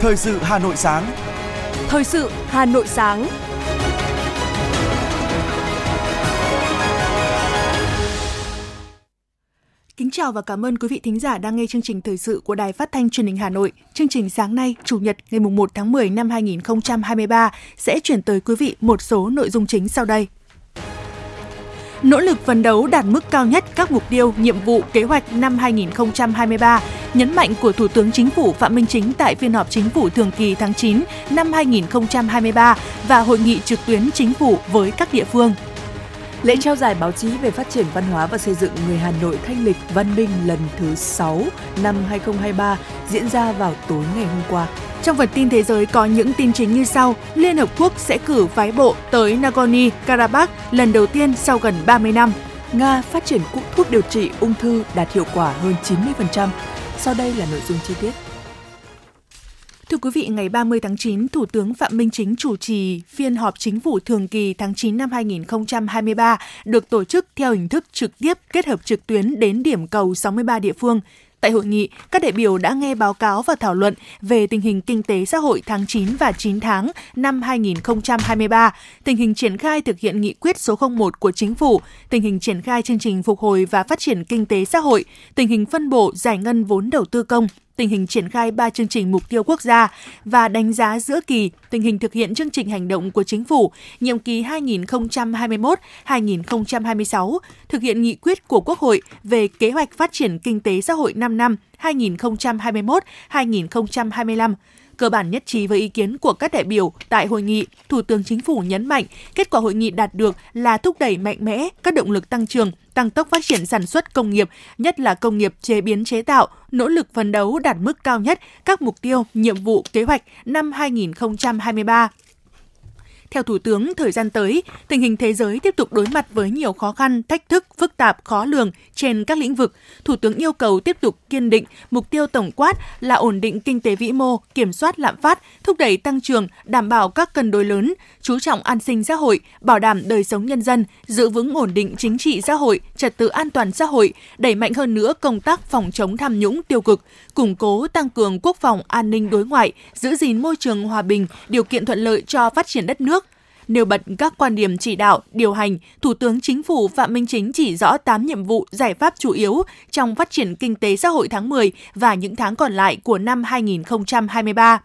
Thời sự Hà Nội sáng. Thời sự Hà Nội sáng. Kính chào và cảm ơn quý vị thính giả đang nghe chương trình thời sự của Đài Phát thanh Truyền hình Hà Nội. Chương trình sáng nay, Chủ nhật ngày 1 tháng 10 năm 2023 sẽ chuyển tới quý vị một số nội dung chính sau đây nỗ lực phấn đấu đạt mức cao nhất các mục tiêu, nhiệm vụ, kế hoạch năm 2023, nhấn mạnh của Thủ tướng Chính phủ Phạm Minh Chính tại phiên họp chính phủ thường kỳ tháng 9 năm 2023 và hội nghị trực tuyến chính phủ với các địa phương. Lễ trao giải báo chí về phát triển văn hóa và xây dựng người Hà Nội thanh lịch văn minh lần thứ 6 năm 2023 diễn ra vào tối ngày hôm qua. Trong phần tin thế giới có những tin chính như sau. Liên Hợp Quốc sẽ cử phái bộ tới Nagorno-Karabakh lần đầu tiên sau gần 30 năm. Nga phát triển thuốc điều trị ung thư đạt hiệu quả hơn 90%. Sau đây là nội dung chi tiết. Thưa quý vị, ngày 30 tháng 9, Thủ tướng Phạm Minh Chính chủ trì phiên họp chính phủ thường kỳ tháng 9 năm 2023 được tổ chức theo hình thức trực tiếp kết hợp trực tuyến đến điểm cầu 63 địa phương. Tại hội nghị, các đại biểu đã nghe báo cáo và thảo luận về tình hình kinh tế xã hội tháng 9 và 9 tháng năm 2023, tình hình triển khai thực hiện nghị quyết số 01 của chính phủ, tình hình triển khai chương trình phục hồi và phát triển kinh tế xã hội, tình hình phân bổ giải ngân vốn đầu tư công, tình hình triển khai 3 chương trình mục tiêu quốc gia và đánh giá giữa kỳ tình hình thực hiện chương trình hành động của chính phủ nhiệm kỳ 2021-2026, thực hiện nghị quyết của Quốc hội về kế hoạch phát triển kinh tế xã hội 5 năm 2021-2025 cơ bản nhất trí với ý kiến của các đại biểu tại hội nghị, Thủ tướng Chính phủ nhấn mạnh kết quả hội nghị đạt được là thúc đẩy mạnh mẽ các động lực tăng trưởng, tăng tốc phát triển sản xuất công nghiệp, nhất là công nghiệp chế biến chế tạo, nỗ lực phấn đấu đạt mức cao nhất các mục tiêu, nhiệm vụ, kế hoạch năm 2023. Theo Thủ tướng, thời gian tới, tình hình thế giới tiếp tục đối mặt với nhiều khó khăn, thách thức, phức tạp, khó lường trên các lĩnh vực. Thủ tướng yêu cầu tiếp tục kiên định mục tiêu tổng quát là ổn định kinh tế vĩ mô, kiểm soát lạm phát, thúc đẩy tăng trưởng, đảm bảo các cân đối lớn, chú trọng an sinh xã hội, bảo đảm đời sống nhân dân, giữ vững ổn định chính trị xã hội, trật tự an toàn xã hội, đẩy mạnh hơn nữa công tác phòng chống tham nhũng tiêu cực, củng cố tăng cường quốc phòng an ninh đối ngoại, giữ gìn môi trường hòa bình, điều kiện thuận lợi cho phát triển đất nước, Nêu bật các quan điểm chỉ đạo, điều hành, Thủ tướng Chính phủ Phạm Minh Chính chỉ rõ 8 nhiệm vụ giải pháp chủ yếu trong phát triển kinh tế xã hội tháng 10 và những tháng còn lại của năm 2023.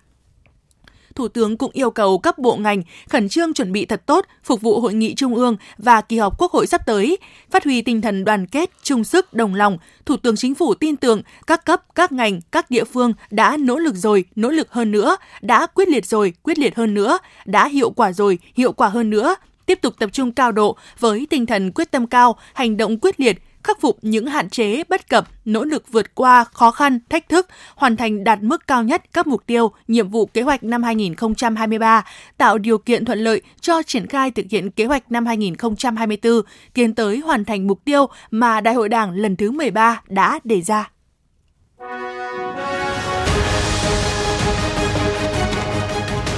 Thủ tướng cũng yêu cầu các bộ ngành khẩn trương chuẩn bị thật tốt phục vụ hội nghị trung ương và kỳ họp Quốc hội sắp tới, phát huy tinh thần đoàn kết, chung sức, đồng lòng. Thủ tướng Chính phủ tin tưởng các cấp, các ngành, các địa phương đã nỗ lực rồi, nỗ lực hơn nữa, đã quyết liệt rồi, quyết liệt hơn nữa, đã hiệu quả rồi, hiệu quả hơn nữa, tiếp tục tập trung cao độ với tinh thần quyết tâm cao, hành động quyết liệt, khắc phục những hạn chế, bất cập, nỗ lực vượt qua khó khăn, thách thức, hoàn thành đạt mức cao nhất các mục tiêu, nhiệm vụ kế hoạch năm 2023, tạo điều kiện thuận lợi cho triển khai thực hiện kế hoạch năm 2024, tiến tới hoàn thành mục tiêu mà Đại hội Đảng lần thứ 13 đã đề ra.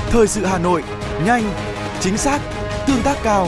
Thời sự Hà Nội, nhanh, chính xác, tương tác cao.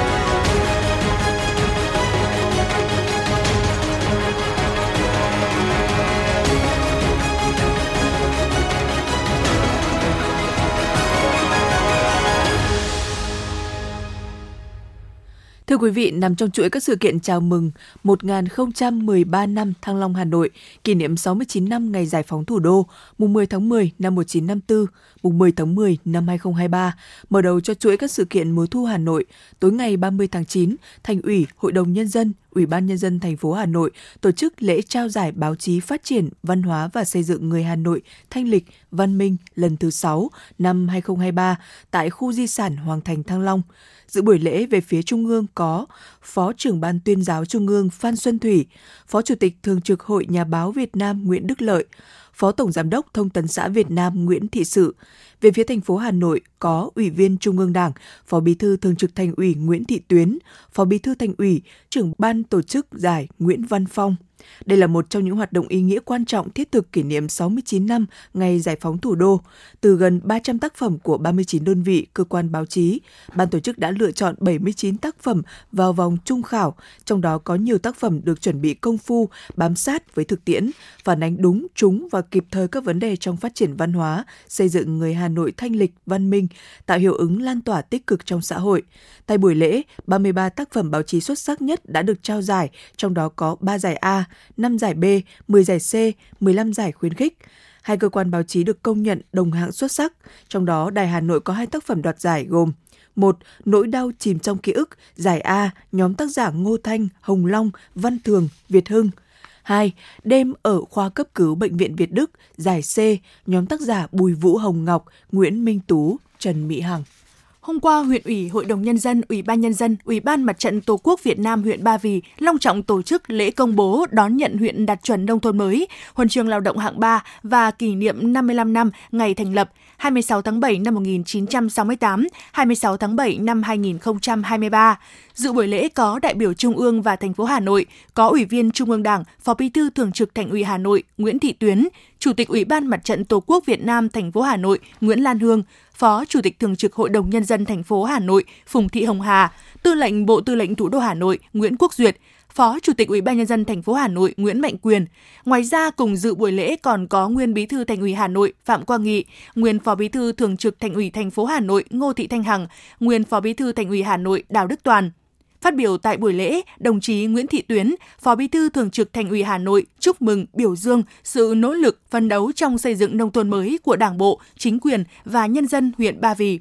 Thưa quý vị, nằm trong chuỗi các sự kiện chào mừng 1013 năm Thăng Long Hà Nội, kỷ niệm 69 năm ngày giải phóng thủ đô, mùng 10 tháng 10 năm 1954, mùng 10 tháng 10 năm 2023, mở đầu cho chuỗi các sự kiện mùa thu Hà Nội, tối ngày 30 tháng 9, Thành ủy, Hội đồng Nhân dân, Ủy ban Nhân dân thành phố Hà Nội tổ chức lễ trao giải báo chí phát triển văn hóa và xây dựng người Hà Nội thanh lịch văn minh lần thứ 6 năm 2023 tại khu di sản Hoàng Thành Thăng Long. Dự buổi lễ về phía Trung ương có Phó trưởng Ban tuyên giáo Trung ương Phan Xuân Thủy, Phó Chủ tịch Thường trực Hội Nhà báo Việt Nam Nguyễn Đức Lợi, Phó Tổng Giám đốc Thông tấn xã Việt Nam Nguyễn Thị Sự, Về phía thành phố Hà Nội có Ủy viên Trung ương Đảng, Phó Bí thư Thường trực Thành ủy Nguyễn Thị Tuyến, Phó Bí thư Thành ủy, trưởng ban tổ chức giải Nguyễn Văn Phong. Đây là một trong những hoạt động ý nghĩa quan trọng thiết thực kỷ niệm 69 năm ngày giải phóng thủ đô. Từ gần 300 tác phẩm của 39 đơn vị, cơ quan báo chí, ban tổ chức đã lựa chọn 79 tác phẩm vào vòng trung khảo, trong đó có nhiều tác phẩm được chuẩn bị công phu, bám sát với thực tiễn, phản ánh đúng, trúng và kịp thời các vấn đề trong phát triển văn hóa, xây dựng người Hà Nội thanh lịch, văn minh, tạo hiệu ứng lan tỏa tích cực trong xã hội. Tại buổi lễ, 33 tác phẩm báo chí xuất sắc nhất đã được trao giải, trong đó có 3 giải A, 5 giải B, 10 giải C, 15 giải khuyến khích. Hai cơ quan báo chí được công nhận đồng hạng xuất sắc, trong đó Đài Hà Nội có hai tác phẩm đoạt giải gồm một Nỗi đau chìm trong ký ức, giải A, nhóm tác giả Ngô Thanh, Hồng Long, Văn Thường, Việt Hưng. 2. Đêm ở khoa cấp cứu Bệnh viện Việt Đức, giải C, nhóm tác giả Bùi Vũ Hồng Ngọc, Nguyễn Minh Tú, Trần Mỹ Hằng. Hôm qua, huyện ủy, hội đồng nhân dân, ủy ban nhân dân, ủy ban mặt trận tổ quốc Việt Nam huyện Ba Vì long trọng tổ chức lễ công bố đón nhận huyện đạt chuẩn nông thôn mới, huân chương lao động hạng 3 và kỷ niệm 55 năm ngày thành lập 26 tháng 7 năm 1968, 26 tháng 7 năm 2023. Dự buổi lễ có đại biểu Trung ương và thành phố Hà Nội, có Ủy viên Trung ương Đảng, Phó Bí thư Thường trực Thành ủy Hà Nội Nguyễn Thị Tuyến, Chủ tịch Ủy ban Mặt trận Tổ quốc Việt Nam thành phố Hà Nội Nguyễn Lan Hương, Phó Chủ tịch Thường trực Hội đồng Nhân dân thành phố Hà Nội Phùng Thị Hồng Hà, Tư lệnh Bộ Tư lệnh Thủ đô Hà Nội Nguyễn Quốc Duyệt, Phó Chủ tịch Ủy ban nhân dân thành phố Hà Nội Nguyễn Mạnh Quyền. Ngoài ra cùng dự buổi lễ còn có nguyên Bí thư Thành ủy Hà Nội Phạm Quang Nghị, nguyên Phó Bí thư Thường trực Thành ủy thành phố Hà Nội Ngô Thị Thanh Hằng, nguyên Phó Bí thư Thành ủy Hà Nội Đào Đức Toàn. Phát biểu tại buổi lễ, đồng chí Nguyễn Thị Tuyến, Phó Bí thư Thường trực Thành ủy Hà Nội chúc mừng, biểu dương sự nỗ lực phấn đấu trong xây dựng nông thôn mới của Đảng bộ, chính quyền và nhân dân huyện Ba Vì.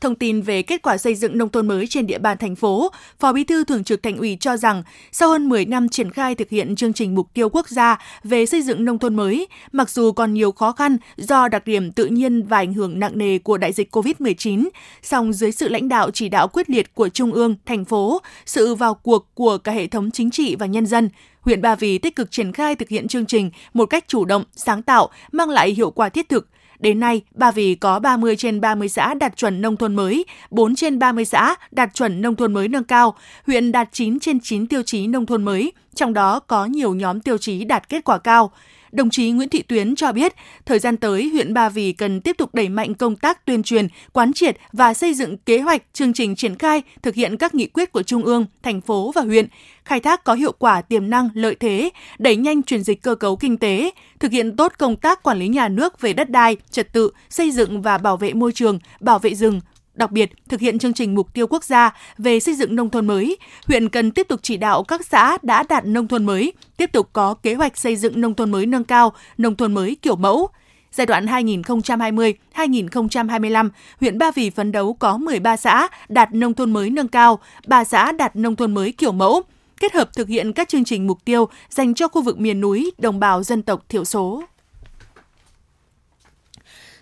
Thông tin về kết quả xây dựng nông thôn mới trên địa bàn thành phố, Phó Bí thư Thường trực Thành ủy cho rằng, sau hơn 10 năm triển khai thực hiện chương trình mục tiêu quốc gia về xây dựng nông thôn mới, mặc dù còn nhiều khó khăn do đặc điểm tự nhiên và ảnh hưởng nặng nề của đại dịch COVID-19, song dưới sự lãnh đạo chỉ đạo quyết liệt của Trung ương, thành phố, sự vào cuộc của cả hệ thống chính trị và nhân dân, huyện Ba Vì tích cực triển khai thực hiện chương trình một cách chủ động, sáng tạo, mang lại hiệu quả thiết thực, Đến nay, Ba Vì có 30 trên 30 xã đạt chuẩn nông thôn mới, 4 trên 30 xã đạt chuẩn nông thôn mới nâng cao, huyện đạt 9 trên 9 tiêu chí nông thôn mới, trong đó có nhiều nhóm tiêu chí đạt kết quả cao. Đồng chí Nguyễn Thị Tuyến cho biết, thời gian tới, huyện Ba Vì cần tiếp tục đẩy mạnh công tác tuyên truyền, quán triệt và xây dựng kế hoạch, chương trình triển khai, thực hiện các nghị quyết của Trung ương, thành phố và huyện, khai thác có hiệu quả tiềm năng, lợi thế, đẩy nhanh chuyển dịch cơ cấu kinh tế, thực hiện tốt công tác quản lý nhà nước về đất đai, trật tự, xây dựng và bảo vệ môi trường, bảo vệ rừng, Đặc biệt, thực hiện chương trình mục tiêu quốc gia về xây dựng nông thôn mới, huyện cần tiếp tục chỉ đạo các xã đã đạt nông thôn mới, tiếp tục có kế hoạch xây dựng nông thôn mới nâng cao, nông thôn mới kiểu mẫu. Giai đoạn 2020-2025, huyện Ba Vì phấn đấu có 13 xã đạt nông thôn mới nâng cao, 3 xã đạt nông thôn mới kiểu mẫu, kết hợp thực hiện các chương trình mục tiêu dành cho khu vực miền núi, đồng bào dân tộc thiểu số.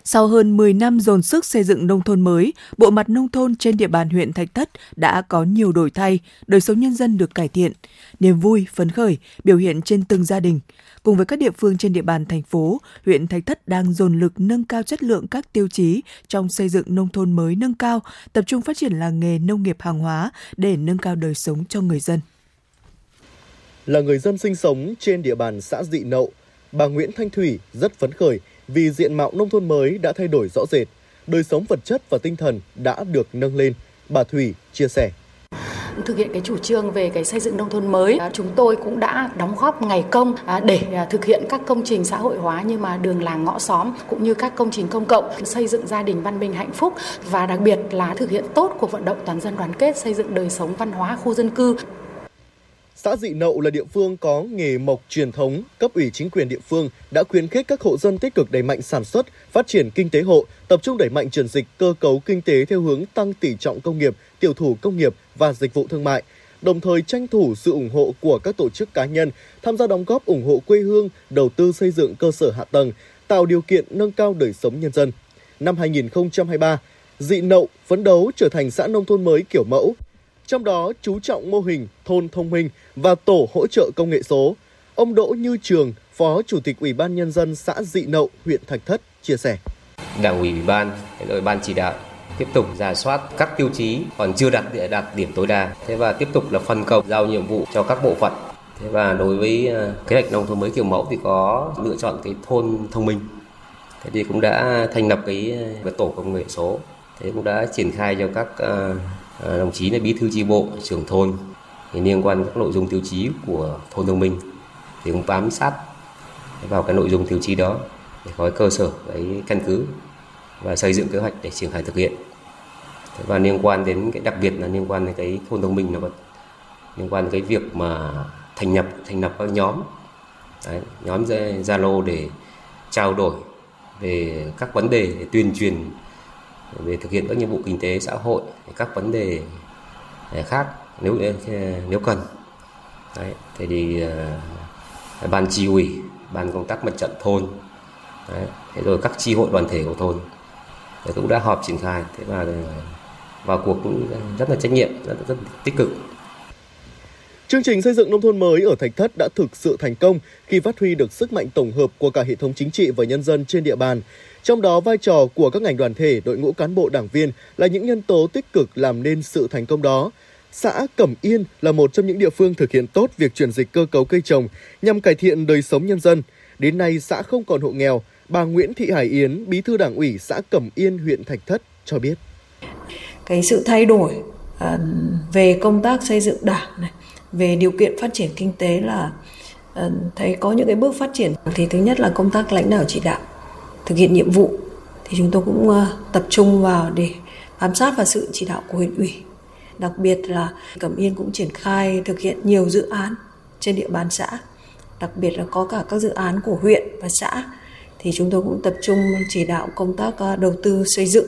Sau hơn 10 năm dồn sức xây dựng nông thôn mới, bộ mặt nông thôn trên địa bàn huyện Thạch Thất đã có nhiều đổi thay, đời sống nhân dân được cải thiện, niềm vui, phấn khởi biểu hiện trên từng gia đình. Cùng với các địa phương trên địa bàn thành phố, huyện Thạch Thất đang dồn lực nâng cao chất lượng các tiêu chí trong xây dựng nông thôn mới nâng cao, tập trung phát triển làng nghề nông nghiệp hàng hóa để nâng cao đời sống cho người dân. Là người dân sinh sống trên địa bàn xã Dị Nậu, bà Nguyễn Thanh Thủy rất phấn khởi vì diện mạo nông thôn mới đã thay đổi rõ rệt, đời sống vật chất và tinh thần đã được nâng lên, bà Thủy chia sẻ. Thực hiện cái chủ trương về cái xây dựng nông thôn mới à, chúng tôi cũng đã đóng góp ngày công à, để à, thực hiện các công trình xã hội hóa như mà đường làng ngõ xóm cũng như các công trình công cộng xây dựng gia đình văn minh hạnh phúc và đặc biệt là thực hiện tốt cuộc vận động toàn dân đoàn kết xây dựng đời sống văn hóa khu dân cư. Xã Dị Nậu là địa phương có nghề mộc truyền thống, cấp ủy chính quyền địa phương đã khuyến khích các hộ dân tích cực đẩy mạnh sản xuất, phát triển kinh tế hộ, tập trung đẩy mạnh chuyển dịch cơ cấu kinh tế theo hướng tăng tỷ trọng công nghiệp, tiểu thủ công nghiệp và dịch vụ thương mại, đồng thời tranh thủ sự ủng hộ của các tổ chức cá nhân tham gia đóng góp ủng hộ quê hương, đầu tư xây dựng cơ sở hạ tầng, tạo điều kiện nâng cao đời sống nhân dân. Năm 2023, Dị Nậu phấn đấu trở thành xã nông thôn mới kiểu mẫu, trong đó chú trọng mô hình thôn thông minh và tổ hỗ trợ công nghệ số. Ông Đỗ Như Trường, Phó Chủ tịch Ủy ban Nhân dân xã Dị Nậu, huyện Thạch Thất chia sẻ. Đảng ủy ủy ban, rồi ban chỉ đạo tiếp tục giả soát các tiêu chí còn chưa đạt đạt điểm tối đa. Thế và tiếp tục là phân công giao nhiệm vụ cho các bộ phận. Thế và đối với ờ, kế hoạch nông thôn mới kiểu mẫu thì có lựa chọn cái thôn thông minh. Thế thì cũng đã thành lập cái, ờ, tổ công nghệ số. Thế cũng đã triển khai cho các ờ, Ờ, đồng chí là bí thư chi bộ, trưởng thôn. Thì liên quan các nội dung tiêu chí của thôn thông minh thì cũng bám sát vào cái nội dung tiêu chí đó để có cơ sở cái căn cứ và xây dựng kế hoạch để triển khai thực hiện. Và liên quan đến cái đặc biệt là liên quan đến cái thôn thông minh là vật liên quan đến cái việc mà thành lập thành lập các nhóm. Đấy, nhóm Zalo để trao đổi về các vấn đề để tuyên truyền về thực hiện các nhiệm vụ kinh tế xã hội các vấn đề à, khác nếu à, nếu cần. Đấy, thế thì uh, ban chi ủy ban công tác mặt trận thôn Đấy, thế rồi các chi hội đoàn thể của thôn thì cũng đã họp triển khai. Thế và vào cuộc cũng rất là trách nhiệm rất, rất tích cực. Chương trình xây dựng nông thôn mới ở Thạch Thất đã thực sự thành công khi phát huy được sức mạnh tổng hợp của cả hệ thống chính trị và nhân dân trên địa bàn. Trong đó vai trò của các ngành đoàn thể, đội ngũ cán bộ đảng viên là những nhân tố tích cực làm nên sự thành công đó. Xã Cẩm Yên là một trong những địa phương thực hiện tốt việc chuyển dịch cơ cấu cây trồng nhằm cải thiện đời sống nhân dân. Đến nay xã không còn hộ nghèo, bà Nguyễn Thị Hải Yến, bí thư đảng ủy xã Cẩm Yên, huyện Thạch Thất cho biết. Cái sự thay đổi à, về công tác xây dựng đảng này, về điều kiện phát triển kinh tế là ờ, thấy có những cái bước phát triển thì thứ nhất là công tác lãnh đạo chỉ đạo, thực hiện nhiệm vụ thì chúng tôi cũng ờ, tập trung vào để bám sát vào sự chỉ đạo của huyện ủy. Đặc biệt là Cẩm Yên cũng triển khai thực hiện nhiều dự án trên địa bàn xã, đặc biệt là có cả các dự án của huyện và xã thì chúng tôi cũng tập trung chỉ đạo công tác ờ, đầu tư xây dựng,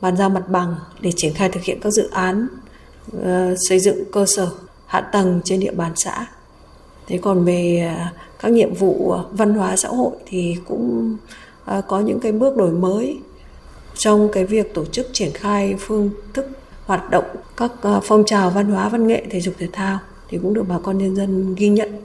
bàn giao mặt bằng để triển khai thực hiện các dự án xây dựng cơ sở hạ tầng trên địa bàn xã thế còn về à, các nhiệm vụ à, văn hóa xã hội thì cũng à, có những cái bước đổi mới trong cái việc tổ chức triển khai phương thức hoạt động các phong trào văn hóa văn nghệ thể dục thể thao thì cũng được bà con nhân dân ghi nhận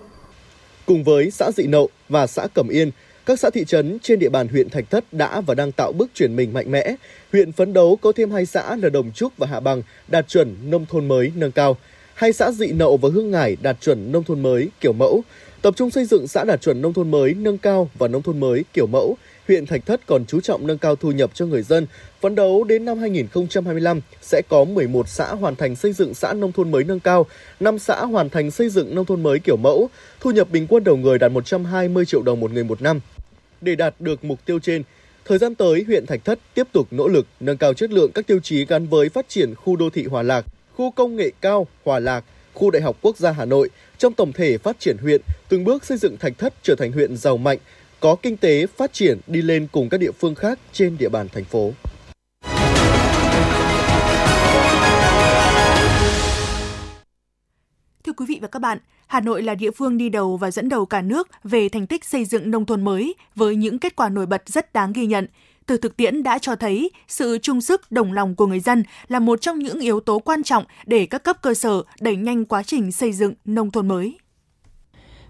Cùng với xã Dị Nậu và xã Cẩm Yên, các xã thị trấn trên địa bàn huyện Thạch Thất đã và đang tạo bước chuyển mình mạnh mẽ. Huyện phấn đấu có thêm hai xã là Đồng Trúc và Hạ Bằng đạt chuẩn nông thôn mới nâng cao. Hai xã Dị Nậu và Hương Ngải đạt chuẩn nông thôn mới kiểu mẫu. Tập trung xây dựng xã đạt chuẩn nông thôn mới nâng cao và nông thôn mới kiểu mẫu. Huyện Thạch Thất còn chú trọng nâng cao thu nhập cho người dân. Phấn đấu đến năm 2025 sẽ có 11 xã hoàn thành xây dựng xã nông thôn mới nâng cao, 5 xã hoàn thành xây dựng nông thôn mới kiểu mẫu, thu nhập bình quân đầu người đạt 120 triệu đồng một người một năm. Để đạt được mục tiêu trên, thời gian tới huyện Thạch Thất tiếp tục nỗ lực nâng cao chất lượng các tiêu chí gắn với phát triển khu đô thị Hòa Lạc, khu công nghệ cao Hòa Lạc, khu Đại học Quốc gia Hà Nội trong tổng thể phát triển huyện, từng bước xây dựng Thạch Thất trở thành huyện giàu mạnh, có kinh tế phát triển đi lên cùng các địa phương khác trên địa bàn thành phố. Thưa quý vị và các bạn, Hà Nội là địa phương đi đầu và dẫn đầu cả nước về thành tích xây dựng nông thôn mới với những kết quả nổi bật rất đáng ghi nhận. Từ thực tiễn đã cho thấy sự chung sức đồng lòng của người dân là một trong những yếu tố quan trọng để các cấp cơ sở đẩy nhanh quá trình xây dựng nông thôn mới.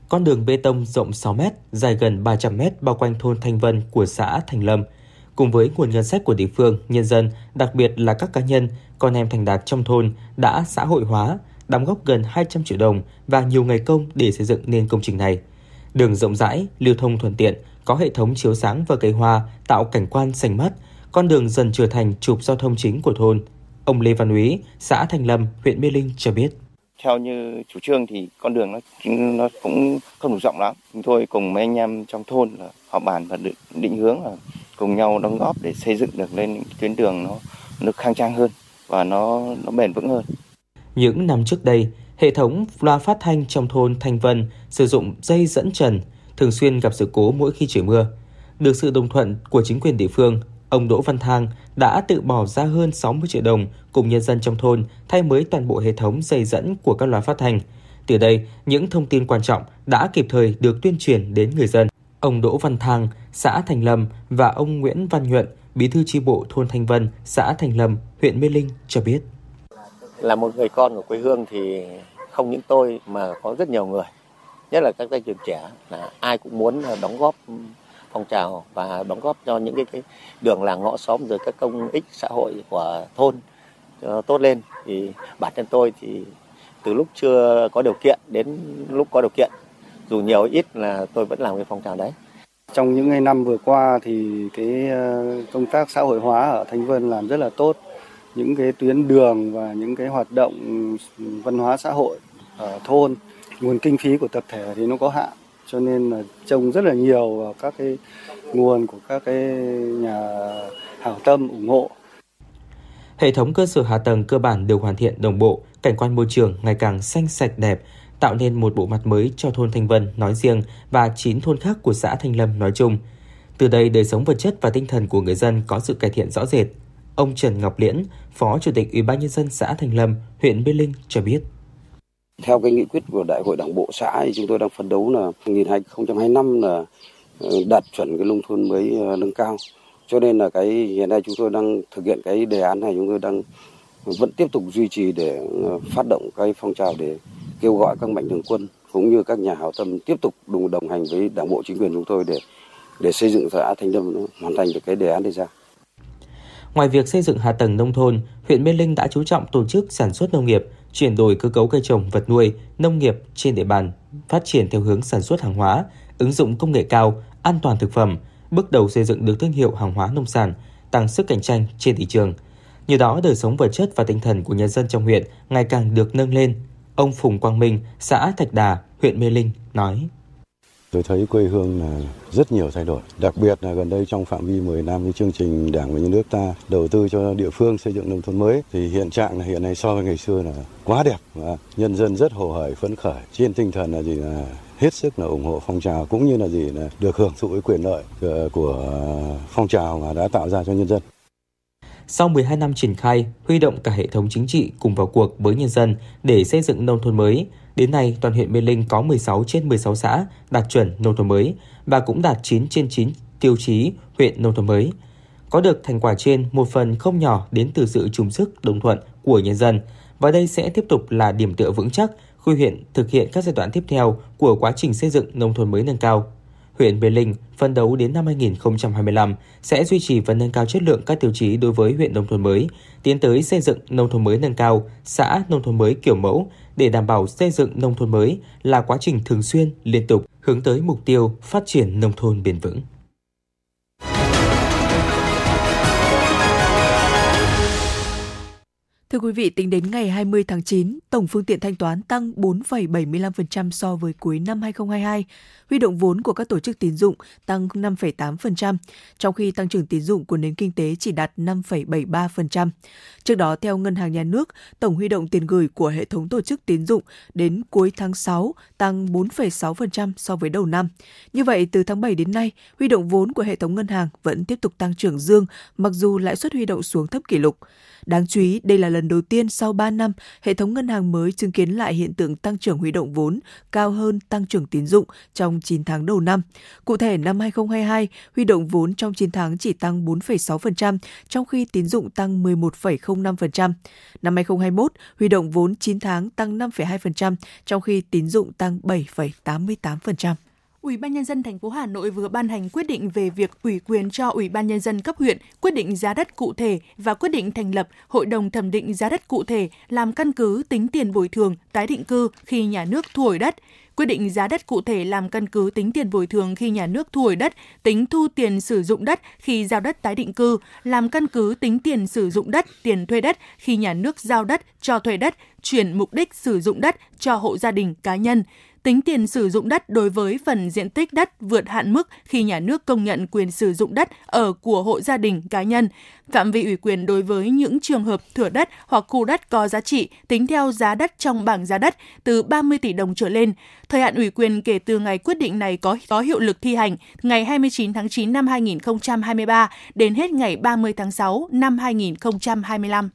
Con đường bê tông rộng 6 m, dài gần 300 m bao quanh thôn Thanh Vân của xã Thành Lâm, cùng với nguồn ngân sách của địa phương, nhân dân, đặc biệt là các cá nhân, con em thành đạt trong thôn đã xã hội hóa, đóng góp gần 200 triệu đồng và nhiều ngày công để xây dựng nên công trình này. Đường rộng rãi, lưu thông thuận tiện, có hệ thống chiếu sáng và cây hoa tạo cảnh quan xanh mát, con đường dần trở thành trục giao thông chính của thôn. Ông Lê Văn Úy, xã Thành Lâm, huyện Mê Linh cho biết. Theo như chủ trương thì con đường nó nó cũng không đủ rộng lắm. Chúng tôi cùng mấy anh em trong thôn là họp bàn và định hướng là cùng nhau đóng góp để xây dựng được lên tuyến đường nó nó khang trang hơn và nó nó bền vững hơn. Những năm trước đây, hệ thống loa phát thanh trong thôn Thanh Vân sử dụng dây dẫn trần, thường xuyên gặp sự cố mỗi khi trời mưa. Được sự đồng thuận của chính quyền địa phương, ông Đỗ Văn Thang đã tự bỏ ra hơn 60 triệu đồng cùng nhân dân trong thôn thay mới toàn bộ hệ thống dây dẫn của các loa phát thanh. Từ đây, những thông tin quan trọng đã kịp thời được tuyên truyền đến người dân. Ông Đỗ Văn Thang, xã Thành Lâm và ông Nguyễn Văn Nhuận, bí thư chi bộ thôn Thanh Vân, xã Thành Lâm, huyện Mê Linh cho biết là một người con của quê hương thì không những tôi mà có rất nhiều người nhất là các tay trường trẻ là ai cũng muốn ờ, đóng góp phong trào và đóng góp cho những cái, cái đường làng ngõ xóm rồi các công ích xã hội của thôn cho tốt lên. Thì bản thân tôi thì từ lúc chưa có điều kiện đến lúc có điều kiện dù nhiều ít là tôi vẫn làm cái phong trào đấy. Trong những ngày năm vừa qua thì cái ờ, công tác xã hội hóa ở Thanh Vân làm rất là tốt. Những cái tuyến đường và những cái hoạt động ừ, văn hóa xã hội ở thôn nguồn kinh phí của tập thể thì nó có hạn cho nên là trông rất là nhiều vào các cái nguồn của các cái nhà hảo tâm ủng hộ. Hệ thống cơ sở hạ tầng cơ bản được hoàn thiện đồng bộ, cảnh quan môi trường ngày càng xanh sạch đẹp, tạo nên một bộ mặt mới cho thôn Thanh Vân nói riêng và 9 thôn khác của xã Thanh Lâm nói chung. Từ đây, đời sống vật chất và tinh thần của người dân có sự cải thiện rõ rệt. Ông Trần Ngọc Liễn, Phó Chủ tịch Ủy ban nhân dân xã Thanh Lâm, huyện Mê Linh cho biết. Theo cái nghị quyết của Đại hội Đảng bộ xã thì chúng tôi đang phấn đấu là 2025 là ờ, đạt chuẩn cái nông thôn mới ờ, nâng cao. Cho nên là cái hiện nay chúng tôi đang thực hiện cái đề án này chúng tôi đang vẫn tiếp tục duy trì để ờ, phát động cái phong trào để kêu gọi các mạnh thường quân cũng như các nhà hảo tâm tiếp tục đồng đồng hành với đảng bộ chính quyền chúng tôi để để xây dựng xã Thanh Lâm hoàn thành được cái đề án đề ra. Ngoài việc xây dựng hạ tầng nông thôn, huyện Mê Linh đã chú trọng tổ chức sản xuất nông nghiệp, chuyển đổi cơ cấu cây trồng, vật nuôi, nông nghiệp trên địa bàn, phát triển theo hướng sản xuất hàng hóa, ứng dụng công nghệ cao, an toàn thực phẩm, bước đầu xây dựng được thương hiệu hàng hóa nông sản, tăng sức cạnh tranh trên thị trường. Nhờ đó, đời sống vật chất và tinh thần của nhân dân trong huyện ngày càng được nâng lên. Ông Phùng Quang Minh, xã Thạch Đà, huyện Mê Linh nói. Tôi thấy quê hương là rất nhiều thay đổi. Đặc biệt là gần đây trong phạm vi 10 năm cái chương trình Đảng và Nhà nước ta đầu tư cho địa phương xây dựng nông thôn mới, thì hiện trạng là hiện nay so với ngày xưa là quá đẹp và nhân dân rất hồ hởi, phấn khởi trên tinh thần là gì là hết sức là ủng hộ phong trào cũng như là gì là được hưởng thụ cái quyền lợi ờ, của phong trào mà đã tạo ra cho nhân dân. Sau 12 năm triển khai, huy động cả hệ thống chính trị cùng vào cuộc với nhân dân để xây dựng nông thôn mới, Đến nay, toàn huyện Mê Linh có 16 trên 16 xã đạt chuẩn nông thôn mới và cũng đạt 9 trên 9 tiêu chí huyện nông thôn mới. Có được thành quả trên, một phần không nhỏ đến từ sự chung sức đồng thuận của nhân dân và đây sẽ tiếp tục là điểm tựa vững chắc khi huyện thực hiện các giai đoạn tiếp theo của quá trình xây dựng nông thôn mới nâng cao huyện Mê Linh phân đấu đến năm 2025 sẽ duy trì và nâng cao chất lượng các tiêu chí đối với huyện nông thôn mới, tiến tới xây dựng nông thôn mới nâng cao, xã nông thôn mới kiểu mẫu để đảm bảo xây dựng nông thôn mới là quá trình thường xuyên, liên tục hướng tới mục tiêu phát triển nông thôn bền vững. Thưa quý vị, tính đến ngày 20 tháng 9, tổng phương tiện thanh toán tăng 4,75% so với cuối năm 2022. Huy động vốn của các tổ chức tín dụng tăng 5,8%, trong khi tăng trưởng tín dụng của nền kinh tế chỉ đạt 5,73%. Trước đó, theo Ngân hàng Nhà nước, tổng huy động tiền gửi của hệ thống tổ chức tín dụng đến cuối tháng 6 tăng 4,6% so với đầu năm. Như vậy, từ tháng 7 đến nay, huy động vốn của hệ thống ngân hàng vẫn tiếp tục tăng trưởng dương, mặc dù lãi suất huy động xuống thấp kỷ lục. Đáng chú ý, đây là lần lần đầu tiên sau 3 năm, hệ thống ngân hàng mới chứng kiến lại hiện tượng tăng trưởng huy động vốn cao hơn tăng trưởng tín dụng trong 9 tháng đầu năm. Cụ thể, năm 2022, huy động vốn trong 9 tháng chỉ tăng 4,6%, trong khi tín dụng tăng 11,05%. Năm 2021, huy động vốn 9 tháng tăng 5,2%, trong khi tín dụng tăng 7,88%. Ủy ban nhân dân thành phố Hà Nội vừa ban hành quyết định về việc ủy quyền cho Ủy ban nhân dân cấp huyện quyết định giá đất cụ thể và quyết định thành lập Hội đồng thẩm định giá đất cụ thể làm căn cứ tính tiền bồi thường tái định cư khi nhà nước thu hồi đất. Quyết định giá đất cụ thể làm căn cứ tính tiền bồi thường khi nhà nước thu hồi đất, tính thu tiền sử dụng đất khi giao đất tái định cư, làm căn cứ tính tiền sử dụng đất, tiền thuê đất khi nhà nước giao đất cho thuê đất, chuyển mục đích sử dụng đất cho hộ gia đình cá nhân tính tiền sử dụng đất đối với phần diện tích đất vượt hạn mức khi nhà nước công nhận quyền sử dụng đất ở của hộ gia đình cá nhân, phạm vi ủy quyền đối với những trường hợp thửa đất hoặc khu đất có giá trị tính theo giá đất trong bảng giá đất từ 30 tỷ đồng trở lên. Thời hạn ủy quyền kể từ ngày quyết định này có có hiệu lực thi hành ngày 29 tháng 9 năm 2023 đến hết ngày 30 tháng 6 năm 2025.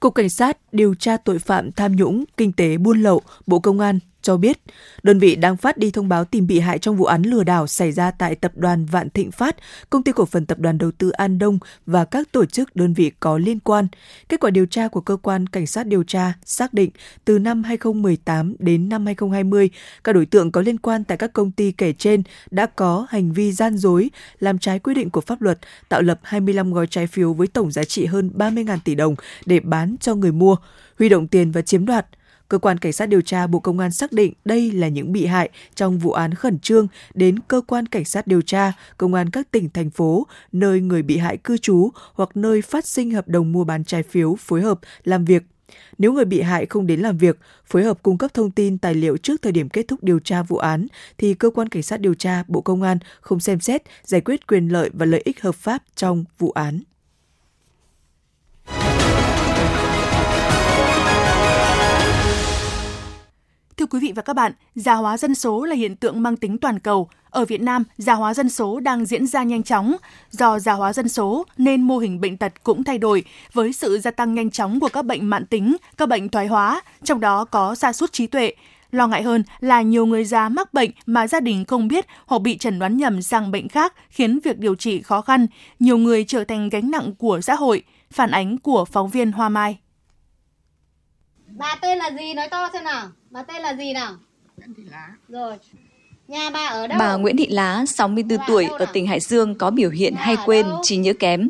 Cục Cảnh sát điều tra tội phạm tham nhũng, kinh tế buôn lậu, Bộ Công an cho biết, đơn vị đang phát đi thông báo tìm bị hại trong vụ án lừa đảo xảy ra tại tập đoàn Vạn Thịnh Phát, công ty cổ phần tập đoàn đầu tư An Đông và các tổ chức đơn vị có liên quan. Kết quả điều tra của cơ quan cảnh sát điều tra xác định từ năm 2018 đến năm 2020, các đối tượng có liên quan tại các công ty kể trên đã có hành vi gian dối, làm trái quy định của pháp luật, tạo lập 25 gói trái phiếu với tổng giá trị hơn 30.000 tỷ đồng để bán cho người mua, huy động tiền và chiếm đoạt. Cơ quan Cảnh sát điều tra Bộ Công an xác định đây là những bị hại trong vụ án khẩn trương đến Cơ quan Cảnh sát điều tra, Công an các tỉnh, thành phố, nơi người bị hại cư trú hoặc nơi phát sinh hợp đồng mua bán trái phiếu phối hợp làm việc nếu người bị hại không đến làm việc, phối hợp cung cấp thông tin tài liệu trước thời điểm kết thúc điều tra vụ án, thì cơ quan cảnh sát điều tra Bộ Công an không xem xét giải quyết quyền lợi và lợi ích hợp pháp trong vụ án. Thưa quý vị và các bạn, già hóa dân số là hiện tượng mang tính toàn cầu. Ở Việt Nam, già hóa dân số đang diễn ra nhanh chóng. Do già hóa dân số nên mô hình bệnh tật cũng thay đổi với sự gia tăng nhanh chóng của các bệnh mãn tính, các bệnh thoái hóa, trong đó có sa sút trí tuệ. Lo ngại hơn là nhiều người già mắc bệnh mà gia đình không biết hoặc bị chẩn đoán nhầm sang bệnh khác khiến việc điều trị khó khăn, nhiều người trở thành gánh nặng của xã hội. Phản ánh của phóng viên Hoa Mai. Bà tên là gì nói to xem nào? Bà tên là gì nào? Nguyễn Thị Lá. Rồi. Nhà bà ở đâu? Bà Nguyễn Thị Lá, 64 tuổi, ở tỉnh Hải Dương có biểu hiện hay quên, trí nhớ kém.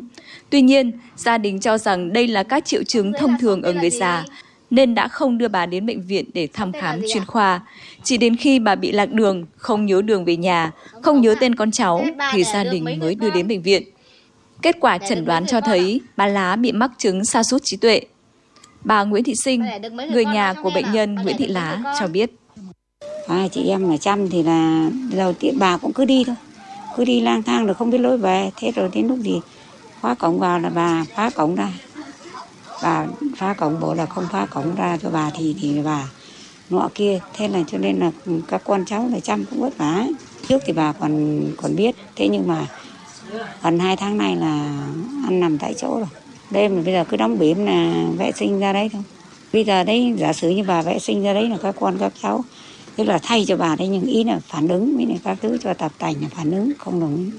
Tuy nhiên, gia đình cho rằng đây là các triệu chứng thông thường ở người già, nên đã không đưa bà đến bệnh viện để thăm khám chuyên khoa. Chỉ đến khi bà bị lạc đường, không nhớ đường về nhà, không nhớ tên con cháu, thì gia đình mới đưa đến bệnh viện. Kết quả chẩn đoán cho thấy bà Lá bị mắc chứng sa sút trí tuệ. Bà Nguyễn Thị Sinh, người nhà của bệnh nhân Nguyễn Thị Lá cho biết. À, chị em ở chăm thì là đầu tiên bà cũng cứ đi thôi. Cứ đi lang thang rồi không biết lối về. Thế rồi đến lúc gì khóa cổng vào là bà phá cổng ra. Bà phá cổng bộ là không phá cổng ra cho bà thì thì bà nọ kia. Thế là cho nên là các con cháu là chăm cũng vất vả. Trước thì bà còn còn biết. Thế nhưng mà gần hai tháng nay là ăn nằm tại chỗ rồi đêm mà bây giờ cứ đóng biển là vệ sinh ra đấy thôi bây giờ đấy giả sử như bà vệ sinh ra đấy là các con các cháu tức là thay cho bà đấy nhưng ý là phản ứng với các thứ cho tập tành là phản ứng không đồng ý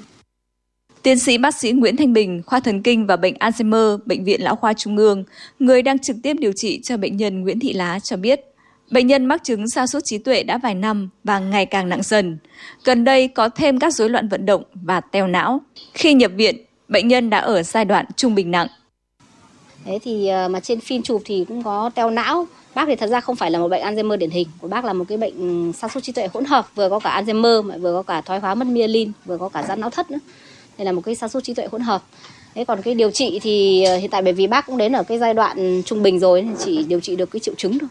Tiến sĩ bác sĩ Nguyễn Thanh Bình, khoa thần kinh và bệnh Alzheimer, Bệnh viện Lão khoa Trung ương, người đang trực tiếp điều trị cho bệnh nhân Nguyễn Thị Lá cho biết, bệnh nhân mắc chứng sa sút trí tuệ đã vài năm và ngày càng nặng dần. Gần đây có thêm các rối loạn vận động và teo não. Khi nhập viện, bệnh nhân đã ở giai đoạn trung bình nặng. Thế thì ờ, mà trên phim chụp thì cũng có teo não. Bác thì thật ra không phải là một bệnh Alzheimer điển hình, của bác là một cái bệnh ừ, sa sút trí tuệ hỗn hợp, vừa có cả Alzheimer mà vừa có cả thoái hóa mất myelin, vừa có cả giãn não thất nữa. Đây là một cái sa sút trí tuệ hỗn hợp. Thế còn cái điều trị thì ờ, hiện tại bởi vì bác cũng đến ở cái giai đoạn trung bình rồi thì chỉ điều trị được cái triệu chứng thôi.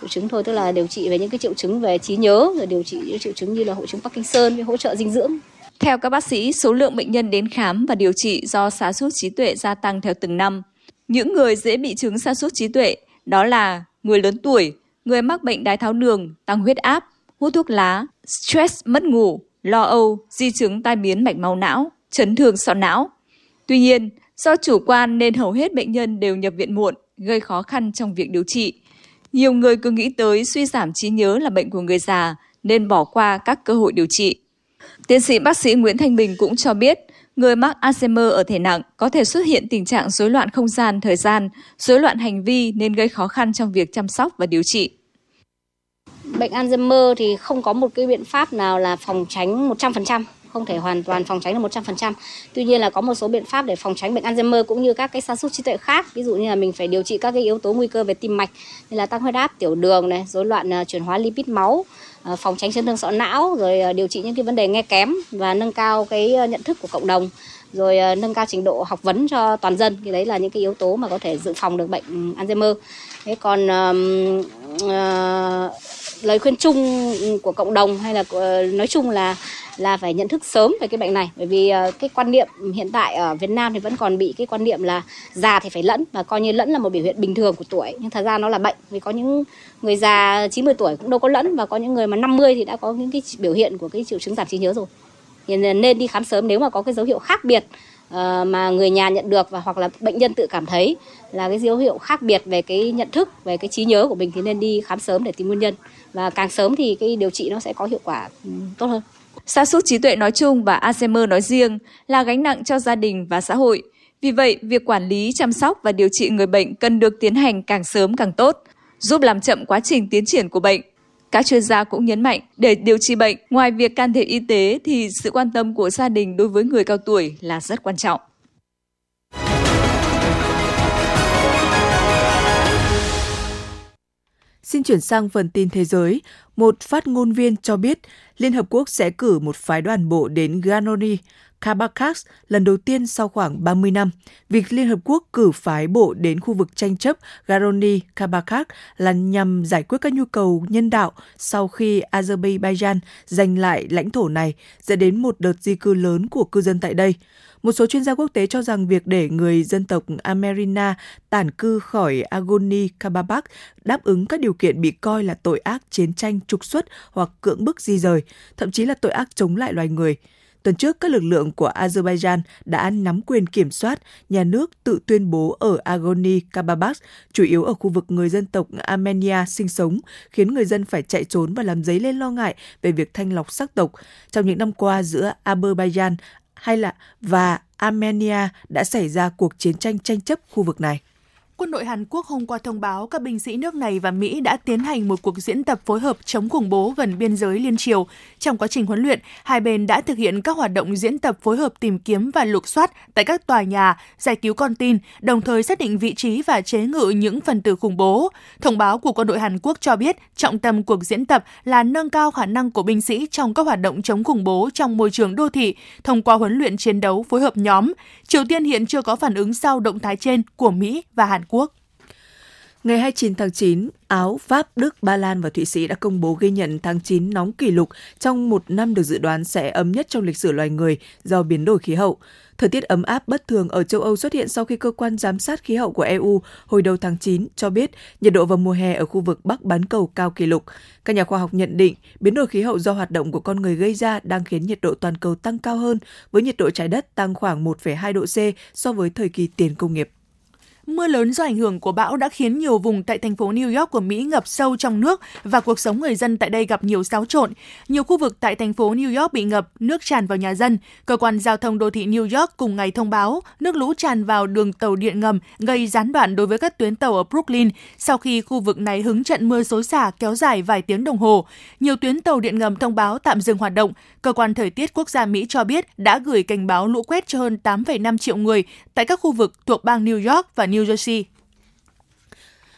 Triệu chứng thôi tức là điều trị về những cái triệu chứng về trí nhớ rồi điều trị những triệu chứng như là hội chứng Parkinson với hỗ trợ dinh dưỡng. Theo các bác sĩ, số lượng bệnh nhân đến khám và điều trị do sa sút trí tuệ gia tăng theo từng năm. Những người dễ bị chứng sa sút trí tuệ đó là người lớn tuổi, người mắc bệnh đái tháo đường, tăng huyết áp, hút thuốc lá, stress mất ngủ, lo âu, di chứng tai biến mạch máu não, chấn thương sọ não. Tuy nhiên, do chủ quan nên hầu hết bệnh nhân đều nhập viện muộn, gây khó khăn trong việc điều trị. Nhiều người cứ nghĩ tới suy giảm trí nhớ là bệnh của người già nên bỏ qua các cơ hội điều trị. Tiến sĩ bác sĩ Nguyễn Thanh Bình cũng cho biết, Người mắc Alzheimer ở thể nặng có thể xuất hiện tình trạng rối loạn không gian, thời gian, rối loạn hành vi nên gây khó khăn trong việc chăm sóc và điều trị. Bệnh Alzheimer thì không có một cái biện pháp nào là phòng tránh 100%, không thể hoàn toàn phòng tránh được 100%. Tuy nhiên là có một số biện pháp để phòng tránh bệnh Alzheimer cũng như các cái sa sút trí tuệ khác. Ví dụ như là mình phải điều trị các cái yếu tố nguy cơ về tim mạch như là tăng huyết áp, tiểu đường này, rối loạn ờ, chuyển hóa lipid máu, Ờ, phòng tránh chấn thương sọ não rồi ờ, điều trị những cái vấn đề nghe kém và nâng cao cái ờ, nhận thức của cộng đồng rồi nâng cao trình độ học vấn cho toàn dân. Thì đấy là những cái yếu tố mà có thể dự phòng được bệnh Alzheimer. Thế còn uh, uh, lời khuyên chung của cộng đồng hay là nói chung là là phải nhận thức sớm về cái bệnh này. Bởi vì ờ, cái quan niệm hiện tại ở Việt Nam thì vẫn còn bị cái quan niệm là già thì phải lẫn và coi như lẫn là một biểu hiện bình thường của tuổi. Nhưng thật ra nó là bệnh, vì có những người già 90 tuổi cũng đâu có lẫn, và có những người mà 50 thì đã có những cái biểu hiện của cái triệu chứng giảm trí nhớ rồi. Thì nên đi khám sớm nếu mà có cái dấu hiệu khác biệt Ờ, mà người nhà nhận được và hoặc là bệnh nhân tự cảm thấy là cái dấu hiệu khác biệt về cái nhận thức về cái trí nhớ của mình thì nên đi khám sớm để tìm nguyên nhân và càng sớm thì cái điều trị nó sẽ có hiệu quả ừ, tốt hơn. Sa sút trí tuệ nói chung và Alzheimer nói riêng là gánh nặng cho gia đình và xã hội. Vì vậy, việc quản lý, chăm sóc và điều trị người bệnh cần được tiến hành càng sớm càng tốt, giúp làm chậm quá trình tiến triển của bệnh. Các chuyên gia cũng nhấn mạnh, để điều trị bệnh, ngoài việc can thiệp y tế thì sự quan tâm của gia đình đối với người cao tuổi là rất quan trọng. Xin chuyển sang phần tin thế giới. Một phát ngôn viên cho biết Liên Hợp Quốc sẽ cử một phái đoàn bộ đến Ganoni, Karabakh lần đầu tiên sau khoảng 30 năm. Việc Liên Hợp Quốc cử phái bộ đến khu vực tranh chấp Garoni-Karabakh là nhằm giải quyết các nhu cầu nhân đạo sau khi Azerbaijan giành lại lãnh thổ này, dẫn đến một đợt di cư lớn của cư dân tại đây. Một số chuyên gia quốc tế cho rằng việc để người dân tộc Amerina tản cư khỏi Agoni Kababak đáp ứng các điều kiện bị coi là tội ác chiến tranh trục xuất hoặc cưỡng bức di rời, thậm chí là tội ác chống lại loài người. Tuần trước, các lực lượng của Azerbaijan đã nắm quyền kiểm soát nhà nước tự tuyên bố ở Agoni-Karabakh, chủ yếu ở khu vực người dân tộc Armenia sinh sống, khiến người dân phải chạy trốn và làm dấy lên lo ngại về việc thanh lọc sắc tộc. Trong những năm qua giữa Azerbaijan hay là và Armenia đã xảy ra cuộc chiến tranh tranh chấp khu vực này. Quân đội Hàn Quốc hôm qua thông báo các binh sĩ nước này và Mỹ đã tiến hành một cuộc diễn tập phối hợp chống khủng bố gần biên giới liên triều. Trong quá trình huấn luyện, hai bên đã thực hiện các hoạt động diễn tập phối hợp tìm kiếm và lục soát tại các tòa nhà, giải cứu con tin, đồng thời xác định vị trí và chế ngự những phần tử khủng bố. Thông báo của quân đội Hàn Quốc cho biết trọng tâm cuộc diễn tập là nâng cao khả năng của binh sĩ trong các hoạt động chống khủng bố trong môi trường đô thị thông qua huấn luyện chiến đấu phối hợp nhóm. Triều Tiên hiện chưa có phản ứng sau động thái trên của Mỹ và Hàn Quốc. Ngày 29 tháng 9, Áo, Pháp, Đức, Ba Lan và Thụy Sĩ đã công bố ghi nhận tháng 9 nóng kỷ lục trong một năm được dự đoán sẽ ấm nhất trong lịch sử loài người do biến đổi khí hậu. Thời tiết ấm áp bất thường ở châu Âu xuất hiện sau khi cơ quan giám sát khí hậu của EU hồi đầu tháng 9 cho biết nhiệt độ vào mùa hè ở khu vực Bắc bán cầu cao kỷ lục. Các nhà khoa học nhận định biến đổi khí hậu do hoạt động của con người gây ra đang khiến nhiệt độ toàn cầu tăng cao hơn, với nhiệt độ trái đất tăng khoảng 1,2 độ C so với thời kỳ tiền công nghiệp. Mưa lớn do ảnh hưởng của bão đã khiến nhiều vùng tại thành phố New York của Mỹ ngập sâu trong nước và cuộc sống người dân tại đây gặp nhiều xáo trộn. Nhiều khu vực tại thành phố New York bị ngập, nước tràn vào nhà dân. Cơ quan giao thông đô thị New York cùng ngày thông báo nước lũ tràn vào đường tàu điện ngầm gây gián đoạn đối với các tuyến tàu ở Brooklyn sau khi khu vực này hứng trận mưa xối xả kéo dài vài tiếng đồng hồ. Nhiều tuyến tàu điện ngầm thông báo tạm dừng hoạt động. Cơ quan thời tiết quốc gia Mỹ cho biết đã gửi cảnh báo lũ quét cho hơn 8,5 triệu người tại các khu vực thuộc bang New York và New New Jersey.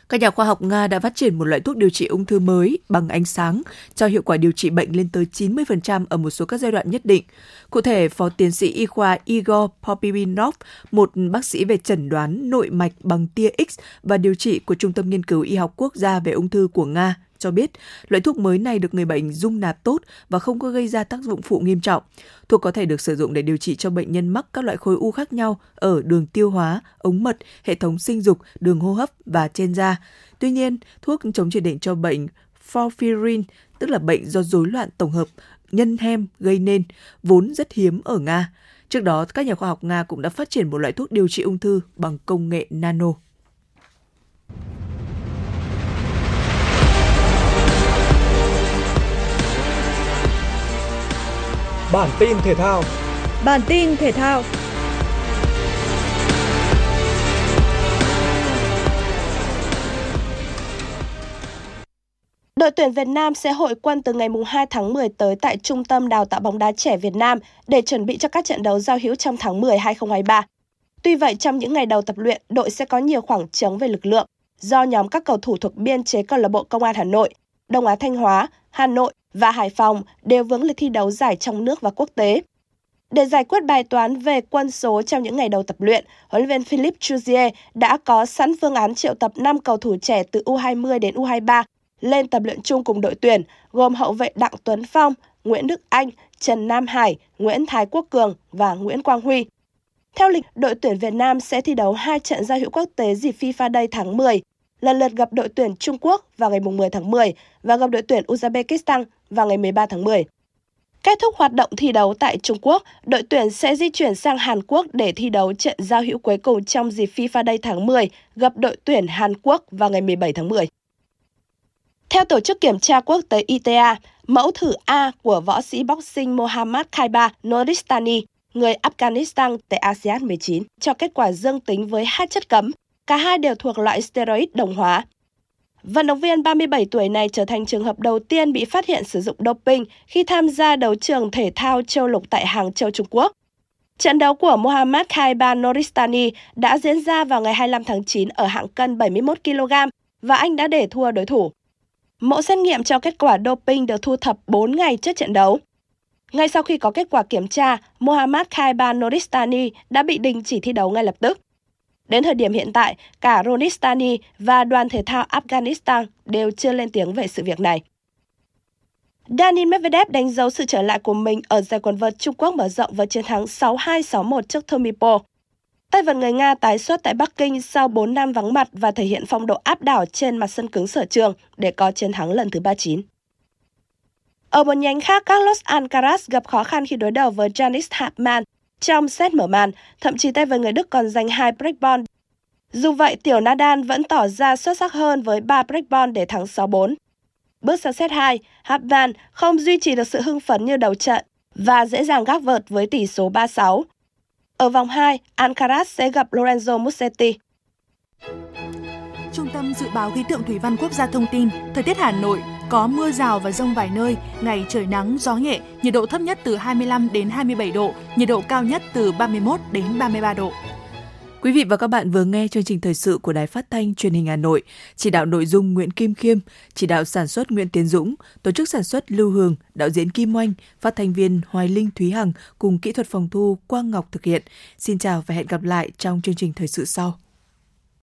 Các nhà khoa học Nga đã phát triển một loại thuốc điều trị ung thư mới bằng ánh sáng, cho hiệu quả điều trị bệnh lên tới 90% ở một số các giai đoạn nhất định. Cụ thể, Phó tiến sĩ y khoa Igor Popibinov, một bác sĩ về chẩn đoán nội mạch bằng tia X và điều trị của Trung tâm Nghiên cứu Y học Quốc gia về ung thư của Nga, cho biết loại thuốc mới này được người bệnh dung nạp tốt và không có gây ra tác dụng phụ nghiêm trọng. Thuốc có thể được sử dụng để điều trị cho bệnh nhân mắc các loại khối u khác nhau ở đường tiêu hóa, ống mật, hệ thống sinh dục, đường hô hấp và trên da. Tuy nhiên, thuốc chống chỉ định cho bệnh Porphyrin, tức là bệnh do rối loạn tổng hợp nhân hem gây nên, vốn rất hiếm ở Nga. Trước đó, các nhà khoa học Nga cũng đã phát triển một loại thuốc điều trị ung thư bằng công nghệ nano. Bản tin thể thao. Bản tin thể thao. Đội tuyển Việt Nam sẽ hội quân từ ngày 2 tháng 10 tới tại Trung tâm Đào tạo bóng đá trẻ Việt Nam để chuẩn bị cho các trận đấu giao hữu trong tháng 10 2023. Tuy vậy, trong những ngày đầu tập luyện, đội sẽ có nhiều khoảng trống về lực lượng do nhóm các cầu thủ thuộc biên chế câu lạc bộ Công an Hà Nội, Đông Á Thanh Hóa, Hà Nội và Hải Phòng đều vướng lịch thi đấu giải trong nước và quốc tế. Để giải quyết bài toán về quân số trong những ngày đầu tập luyện, huấn luyện viên Philip Chuzier đã có sẵn phương án triệu tập 5 cầu thủ trẻ từ U20 đến U23 lên tập luyện chung cùng đội tuyển, gồm hậu vệ Đặng Tuấn Phong, Nguyễn Đức Anh, Trần Nam Hải, Nguyễn Thái Quốc Cường và Nguyễn Quang Huy. Theo lịch, đội tuyển Việt Nam sẽ thi đấu hai trận giao hữu quốc tế dịp FIFA Day tháng 10, lần lượt gặp đội tuyển Trung Quốc vào ngày 10 tháng 10 và gặp đội tuyển Uzbekistan vào ngày 13 tháng 10. Kết thúc hoạt động thi đấu tại Trung Quốc, đội tuyển sẽ di chuyển sang Hàn Quốc để thi đấu trận giao hữu cuối cùng trong dịp FIFA Day tháng 10 gặp đội tuyển Hàn Quốc vào ngày 17 tháng 10. Theo Tổ chức Kiểm tra Quốc tế ITA, mẫu thử A của võ sĩ boxing Mohammad Khaiba Noristani, người Afghanistan tại ASEAN 19, cho kết quả dương tính với hai chất cấm. Cả hai đều thuộc loại steroid đồng hóa. Vận động viên 37 tuổi này trở thành trường hợp đầu tiên bị phát hiện sử dụng doping khi tham gia đấu trường thể thao châu lục tại Hàng Châu, Trung Quốc. Trận đấu của Mohammad Khaiba Noristani đã diễn ra vào ngày 25 tháng 9 ở hạng cân 71 kg và anh đã để thua đối thủ. Mẫu xét nghiệm cho kết quả doping được thu thập 4 ngày trước trận đấu. Ngay sau khi có kết quả kiểm tra, Mohammad Khaiba Noristani đã bị đình chỉ thi đấu ngay lập tức. Đến thời điểm hiện tại, cả Ronistani và đoàn thể thao Afghanistan đều chưa lên tiếng về sự việc này. Daniil Medvedev đánh dấu sự trở lại của mình ở giải quần vợt Trung Quốc mở rộng với chiến thắng 6-2-6-1 trước Tomipo. Tay vợt người Nga tái xuất tại Bắc Kinh sau 4 năm vắng mặt và thể hiện phong độ áp đảo trên mặt sân cứng sở trường để có chiến thắng lần thứ 39. Ở một nhánh khác, Carlos Alcaraz gặp khó khăn khi đối đầu với Janis Hapman trong set mở màn, thậm chí tay vợt người Đức còn giành hai break ball. Dù vậy, tiểu Nadal vẫn tỏ ra xuất sắc hơn với 3 break ball để thắng 6-4. Bước sang set 2, Hapman không duy trì được sự hưng phấn như đầu trận và dễ dàng gác vợt với tỷ số 3-6. Ở vòng 2, Alcaraz sẽ gặp Lorenzo Musetti. Trung tâm Dự báo Khí tượng Thủy văn Quốc gia thông tin, thời tiết Hà Nội có mưa rào và rông vài nơi, ngày trời nắng, gió nhẹ, nhiệt độ thấp nhất từ 25 đến 27 độ, nhiệt độ cao nhất từ 31 đến 33 độ. Quý vị và các bạn vừa nghe chương trình thời sự của Đài Phát thanh Truyền hình Hà Nội, chỉ đạo nội dung Nguyễn Kim Khiêm, chỉ đạo sản xuất Nguyễn Tiến Dũng, tổ chức sản xuất Lưu Hương, đạo diễn Kim Oanh, phát thanh viên Hoài Linh Thúy Hằng cùng kỹ thuật phòng thu Quang Ngọc thực hiện. Xin chào và hẹn gặp lại trong chương trình thời sự sau.